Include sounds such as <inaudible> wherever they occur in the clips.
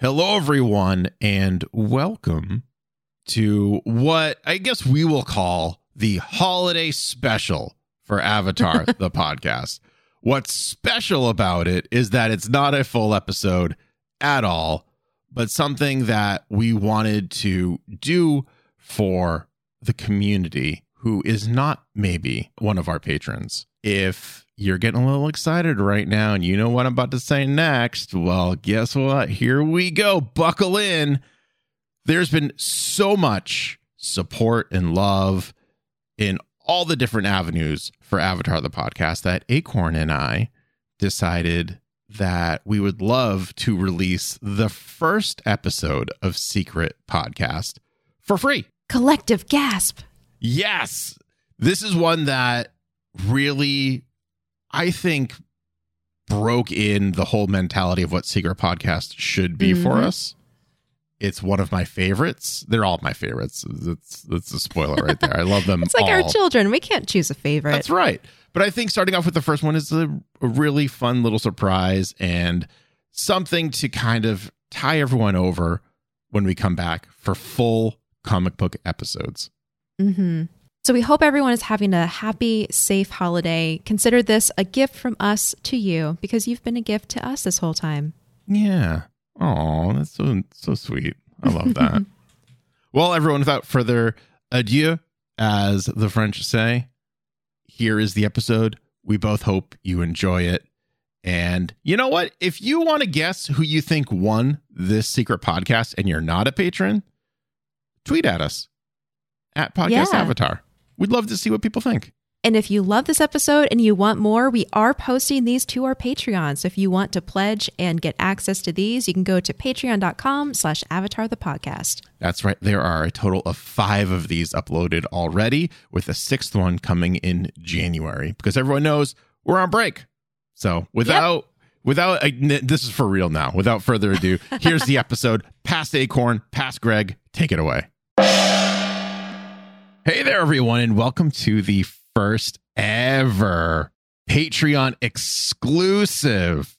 Hello, everyone, and welcome to what I guess we will call the holiday special for Avatar, <laughs> the podcast. What's special about it is that it's not a full episode at all, but something that we wanted to do for the community who is not maybe one of our patrons. If you're getting a little excited right now and you know what I'm about to say next, well, guess what? Here we go. Buckle in. There's been so much support and love in all the different avenues for Avatar the podcast that Acorn and I decided that we would love to release the first episode of Secret Podcast for free. Collective gasp. Yes. This is one that really I think broke in the whole mentality of what Secret Podcast should be mm-hmm. for us. It's one of my favorites. They're all my favorites. That's that's a spoiler right there. I love them. <laughs> it's like all. our children. We can't choose a favorite. That's right. But I think starting off with the first one is a, a really fun little surprise and something to kind of tie everyone over when we come back for full comic book episodes. Mm-hmm. So we hope everyone is having a happy, safe holiday. Consider this a gift from us to you because you've been a gift to us this whole time. Yeah. Oh, that's so so sweet. I love that. <laughs> well, everyone, without further adieu, as the French say, here is the episode. We both hope you enjoy it. And you know what? If you want to guess who you think won this secret podcast and you're not a patron, tweet at us at Podcast yeah. Avatar. We'd love to see what people think. And if you love this episode and you want more, we are posting these to our Patreon. So if you want to pledge and get access to these, you can go to patreon.com slash avatar the podcast. That's right. There are a total of five of these uploaded already, with a sixth one coming in January because everyone knows we're on break. So without yep. without uh, this is for real now. Without further ado, <laughs> here's the episode. Past Acorn, past Greg, take it away. Hey there, everyone, and welcome to the first ever Patreon exclusive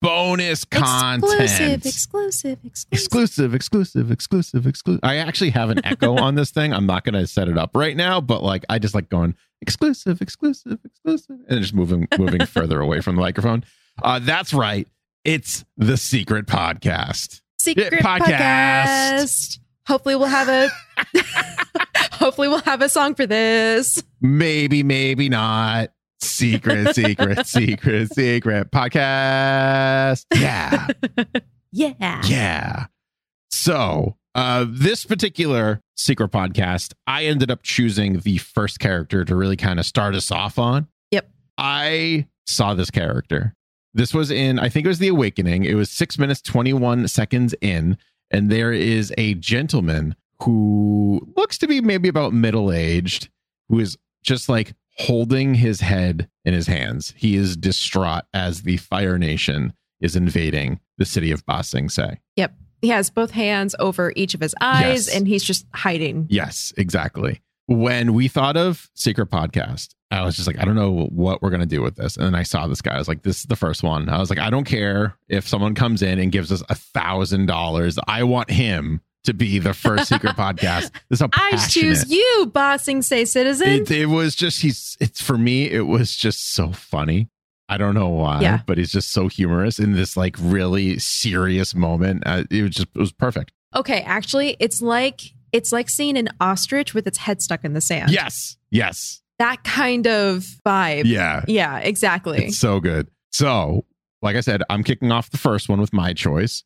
bonus content. Exclusive, exclusive, exclusive, exclusive, exclusive, exclusive, exclusive. I actually have an echo <laughs> on this thing. I'm not going to set it up right now, but like I just like going exclusive, exclusive, exclusive, and just moving, moving <laughs> further away from the microphone. Uh, that's right. It's the Secret Podcast. Secret podcast. podcast. Hopefully, we'll have a. <laughs> Hopefully, we'll have a song for this. Maybe, maybe not. Secret, <laughs> secret, secret, secret podcast. Yeah. <laughs> yeah. Yeah. So, uh, this particular secret podcast, I ended up choosing the first character to really kind of start us off on. Yep. I saw this character. This was in, I think it was The Awakening. It was six minutes, 21 seconds in and there is a gentleman who looks to be maybe about middle aged, who is just like holding his head in his hands. He is distraught as the Fire Nation is invading the city of Ba Sing Se. Yep. He has both hands over each of his eyes yes. and he's just hiding. Yes, exactly. When we thought of Secret Podcast, I was just like, I don't know what we're going to do with this. And then I saw this guy. I was like, this is the first one. I was like, I don't care if someone comes in and gives us a thousand dollars. I want him to be the first secret <laughs> podcast. This I choose you, Ba Sing Se citizen. It, it, was just, he's, it's for me, it was just so funny. I don't know why, yeah. but he's just so humorous in this like really serious moment. Uh, it was just, it was perfect. Okay. Actually, it's like, it's like seeing an ostrich with its head stuck in the sand. Yes. Yes that kind of vibe. Yeah. Yeah, exactly. It's so good. So, like I said, I'm kicking off the first one with my choice.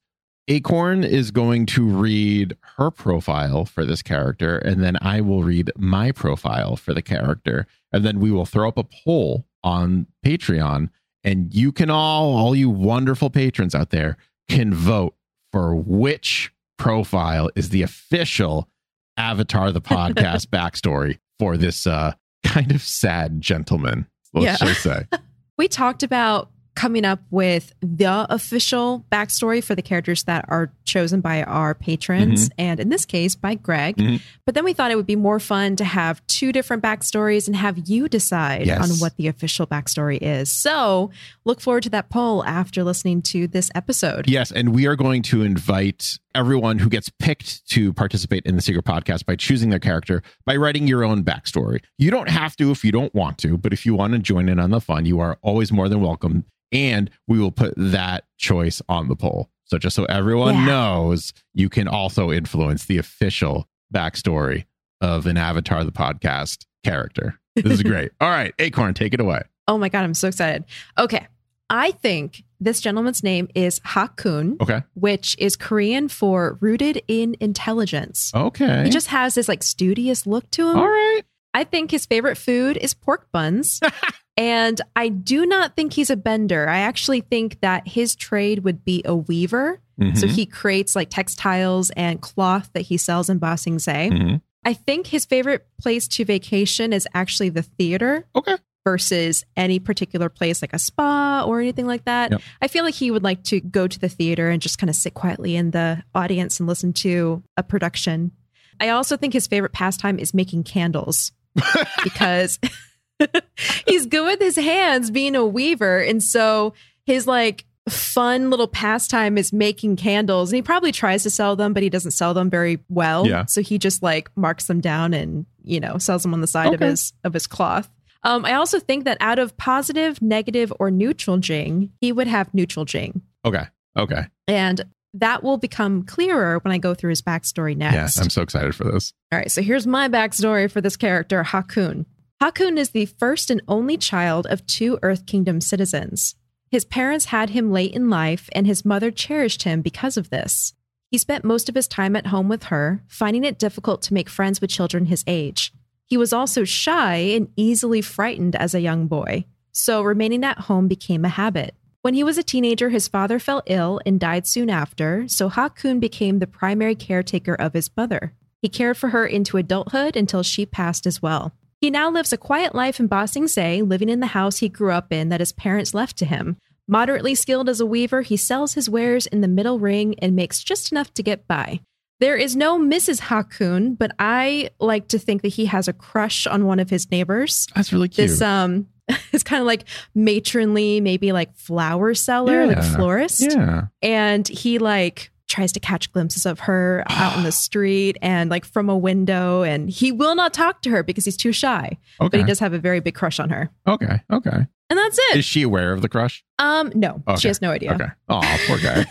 Acorn is going to read her profile for this character, and then I will read my profile for the character. And then we will throw up a poll on Patreon, and you can all, all you wonderful patrons out there, can vote for which profile is the official Avatar the podcast <laughs> backstory for this uh kind of sad gentleman, let's yeah. just say. <laughs> we talked about coming up with the official backstory for the characters that are chosen by our patrons, and in this case, by Greg. Mhm. But then we thought it would be more fun to have two different backstories and have you decide Yes. on what the official backstory is. So look forward to that poll after listening to this episode. Yes, and we are going to invite everyone who gets picked to participate in the secret podcast by choosing their character by writing your own backstory. You don't have to if you don't want to, but if you want to join in on the fun, you are always more than welcome. And we will put that choice on the poll. So just so everyone Yeah. knows, you can also influence the official backstory of an Avatar the podcast character. This is <laughs> great. All right, Acorn, take it away. Oh my God, I'm so excited. Okay. I think this gentleman's name is Hakun, Okay. which is Korean for rooted in intelligence. Okay. He just has this like studious look to him. All right. I think his favorite food is pork buns. <laughs> and I do not think he's a bender. I actually think that his trade would be a weaver. So Mhm. he creates like textiles and cloth that he sells in Ba Sing Se. Mhm. I think his favorite place to vacation is actually the theater Okay. versus any particular place like a spa or anything like that. Yep. I feel like he would like to go to the theater and just kind of sit quietly in the audience and listen to a production. I also think his favorite pastime is making candles <laughs> because <laughs> <laughs> he's good with his hands being a weaver. And so his like fun little pastime is making candles. And he probably tries to sell them, but he doesn't sell them very well. Yeah. So he just like marks them down and, you know, sells them on the side of his of his cloth. Um, I also think that out of positive, negative, or neutral Jing, he would have neutral Jing. Okay. Okay. And that will become clearer when I go through his backstory next. Yes, I'm so excited for this. All right, so here's my backstory for this character, Hakun. Hakun is the first and only child of two Earth Kingdom citizens. His parents had him late in life, and his mother cherished him because of this. He spent most of his time at home with her, finding it difficult to make friends with children his age. He was also shy and easily frightened as a young boy, so remaining at home became a habit. When he was a teenager, his father fell ill and died soon after, so Hakun became the primary caretaker of his mother. He cared for her into adulthood until she passed as well. He now lives a quiet life in Ba Sing Se, living in the house he grew up in that his parents left to him. Moderately skilled as a weaver, he sells his wares in the middle ring and makes just enough to get by. There is no Mrs. Hakun, but I like to think that he has a crush on one of his neighbors. That's really cute. This um <laughs> it's kind of like matronly, maybe like flower seller, like florist yeah. and he like tries to catch glimpses of her <sighs> out in the street and like from a window and he will not talk to her because he's too shy but he does have a very big crush on her okay. Okay. and that's it Is she aware of the crush? um no Okay. she has no idea Okay. Oh, poor guy.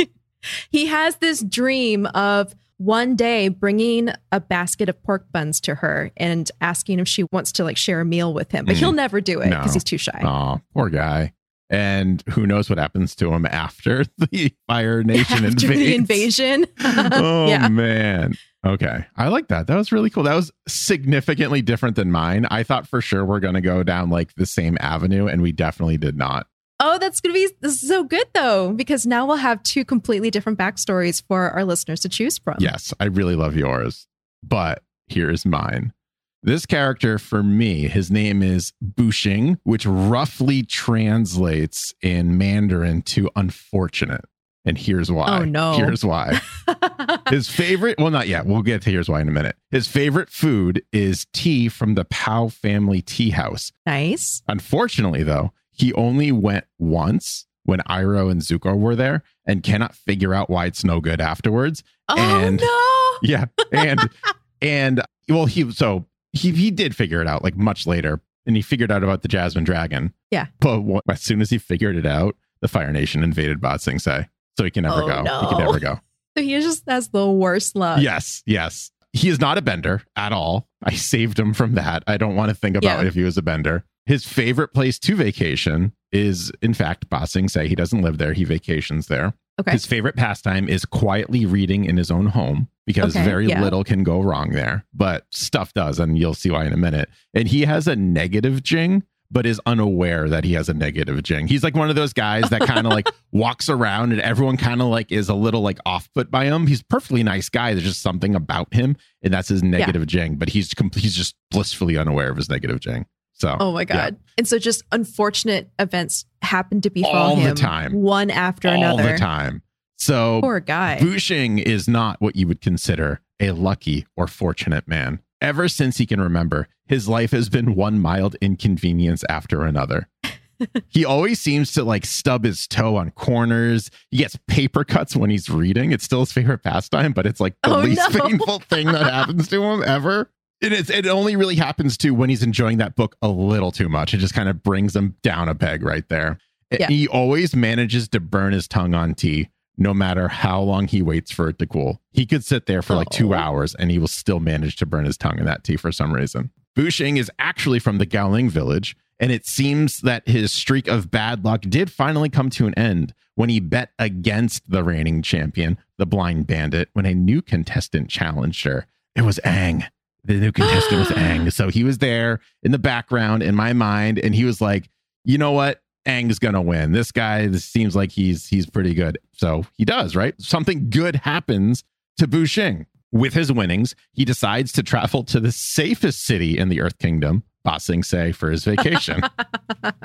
<laughs> he has this dream of one day bringing a basket of pork buns to her and asking if she wants to like share a meal with him but Mm. he'll never do it No. because he's too shy oh, poor guy. And who knows what happens to him after <laughs> the Fire <laughs> Nation after invades? the invasion <laughs> oh yeah man. Okay. I like that. That was really cool. That was significantly different than mine. I thought for sure we're going to go down like the same avenue and we definitely did not. Oh, that's going to be so good though, because now we'll have two completely different backstories for our listeners to choose from. Yes, I really love yours. But here's mine. This character for me, his name is Bushing, which roughly translates in Mandarin to unfortunate. And here's why. Oh, no. Here's why. <laughs> His favorite, well, not yet. We'll get to here's why in a minute. His favorite food is tea from the Pao family tea house. nice. Unfortunately, though, he only went once when Iroh and Zuko were there and cannot figure out why it's no good afterwards. Oh And- no. <laughs> Yeah. And and well, he so he he did figure it out like much later, and he figured out about the Jasmine Dragon. Yeah. But what, as soon as he figured it out, the Fire Nation invaded Ba Sing Se, so he can never Oh, go. no. He can never go. <laughs> So he just has the worst luck. yes, yes. He is not a bender at all. I saved him from that. I don't want to think about Yeah. if he was a bender. His favorite place to vacation is, in fact, Ba Sing Se. He doesn't live there. He vacations there. Okay. His favorite pastime is quietly reading in his own home because Okay, very yeah. little can go wrong there, but stuff does, and you'll see why in a minute. And he has a negative jing, but is unaware that he has a negative jing. He's like one of those guys that <laughs> kind of like walks around and everyone kind of like is a little like off put by him. He's a perfectly nice guy. There's just something about him, and that's his negative jing, but he's com- he's just blissfully unaware of his negative jing. So Oh my god! And so just unfortunate events happen to befall All the time. one after all another. All the time. So Poor guy. Bushing is not what you would consider a lucky or fortunate man. Ever since he can remember, his life has been one mild inconvenience after another. <laughs> he always seems to like stub his toe on corners. He gets paper cuts when he's reading. It's still his favorite pastime, but it's like the Oh, least no. painful thing that happens to him ever. And it's, it only really happens to when he's enjoying that book a little too much. It just kind of brings him down a peg right there. Yeah. He always manages to burn his tongue on tea, no matter how long he waits for it to cool. He could sit there for like two oh. hours and he will still manage to burn his tongue in that tea for some reason. Bushing is actually from the Gaoling village, and it seems that his streak of bad luck did finally come to an end when he bet against the reigning champion, the blind bandit, when a new contestant challenged her. It was Aang. The new contestant was Aang. <gasps> So he was there in the background in my mind, and he was like, you know what? Aang's gonna win. This guy this seems like he's he's pretty good. So he does, right? Something good happens to Bushing. With his winnings, he decides to travel to the safest city in the Earth Kingdom, Ba Sing Se, for his vacation.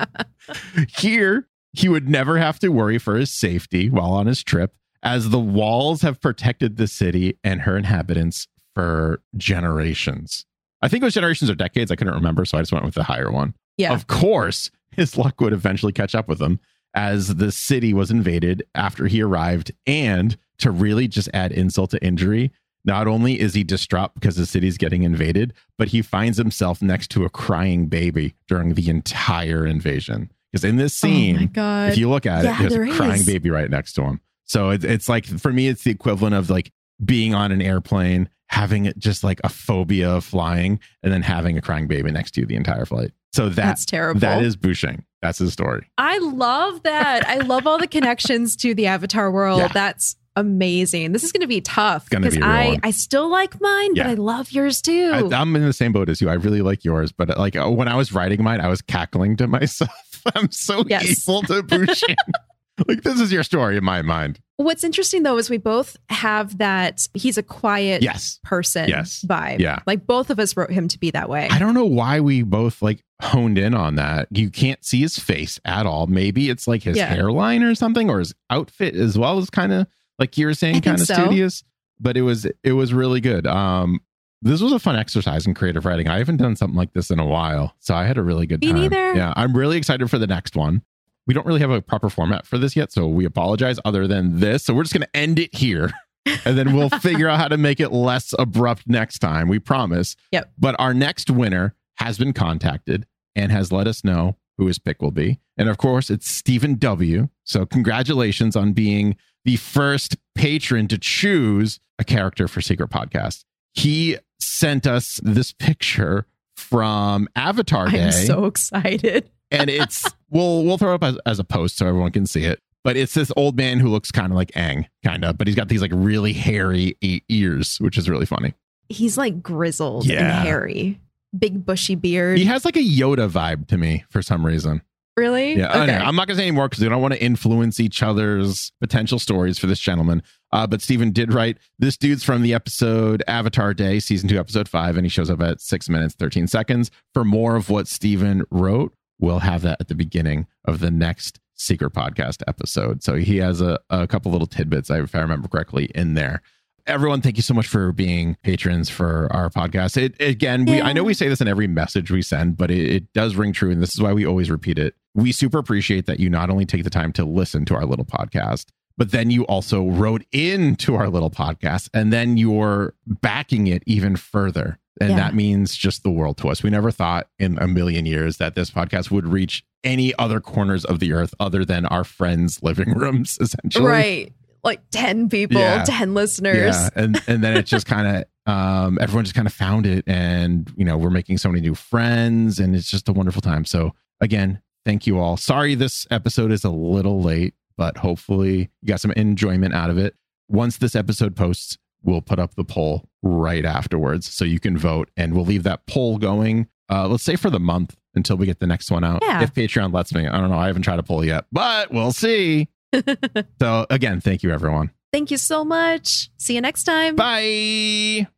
<laughs> Here, he would never have to worry for his safety while on his trip, as the walls have protected the city and her inhabitants for generations. I think it was generations or decades. I couldn't remember, so I just went with the higher one. yeah. Of course, <laughs> his luck would eventually catch up with him as the city was invaded after he arrived. And to really just add insult to injury, not only is he distraught because the city's getting invaded, but he finds himself next to a crying baby during the entire invasion. Because in this oh scene, god. if you look at Yeah, it, there's there a crying is. baby right next to him. So it's it's like for me, it's the equivalent of like being on an airplane, having it just like a phobia of flying, and then having a crying baby next to you the entire flight. So that That's terrible. that is Bushing. That's his story. I love that. I love all the connections to the Avatar world. Yeah. That's amazing. This is going to be tough because be I one. I still like mine, Yeah. but I love yours too. I, I'm in the same boat as you. I really like yours, but like uh, when I was writing mine, I was cackling to myself. <laughs> I'm so Yes. equal to Bushing. <laughs> <laughs> like this is your story in my mind. What's interesting though is we both have that he's a quiet Yes. person Yes. vibe. Yeah. Like both of us wrote him to be that way. I don't know why we both like honed in on that. You can't see his face at all. Maybe it's like his Yeah. hairline or something, or his outfit as well as kind of like you were saying, kind of so. studious. But it was it was really good. Um, this was a fun exercise in creative writing. I haven't done something like this in a while, so I had a really good Me time. neither. Yeah, I'm really excited for the next one. We don't really have a proper format for this yet, so we apologize. Other than this, so we're just going to end it here, <laughs> and then we'll figure out how to make it less abrupt next time. We promise. Yep. But our next winner has been contacted and has let us know who his pick will be. And of course, it's Stephen W. So congratulations on being the first patron to choose a character for Secret Podcast. He sent us this picture from Avatar Day I'm so excited. and it's <laughs> we'll we'll throw it up as, as a post so everyone can see it. But it's this old man who looks kind of like Aang, kind of, but he's got these like really hairy ears, which is really funny. He's like grizzled Yeah. and hairy. Big bushy beard. He has like a Yoda vibe to me for some reason. really? Yeah, Okay. I'm not gonna say anymore because we don't want to influence each other's potential stories for this gentleman. Uh, but Steven did write this dude's from the episode Avatar Day, season two, episode five, and he shows up at six minutes, 13 seconds. For more of what Steven wrote, we'll have that at the beginning of the next secret podcast episode. So he has a, a couple little tidbits, if I remember correctly, in there. Everyone, thank you so much for being patrons for our podcast. It again, we I know we say this in every message we send, but it, it does ring true, and this is why we always repeat it. We super appreciate that you not only take the time to listen to our little podcast, but then you also wrote into our little podcast, and then you're backing it even further. And Yeah. that means just the world to us. We never thought in a million years that this podcast would reach any other corners of the earth other than our friends' living <laughs> rooms, essentially. Right. Like 10 people, Yeah. 10 listeners. Yeah, and and then it just kind of <laughs> um, everyone just kind of found it, and you know we're making so many new friends, and it's just a wonderful time. So again, thank you all. Sorry this episode is a little late, but hopefully you got some enjoyment out of it. Once this episode posts, we'll put up the poll right afterwards, so you can vote, and we'll leave that poll going. Uh, let's say for the month until we get the next one out. Yeah. If Patreon lets me, I don't know. I haven't tried a poll yet, but we'll see. <laughs> so again, thank you everyone. Thank you so much. See you next time. Bye.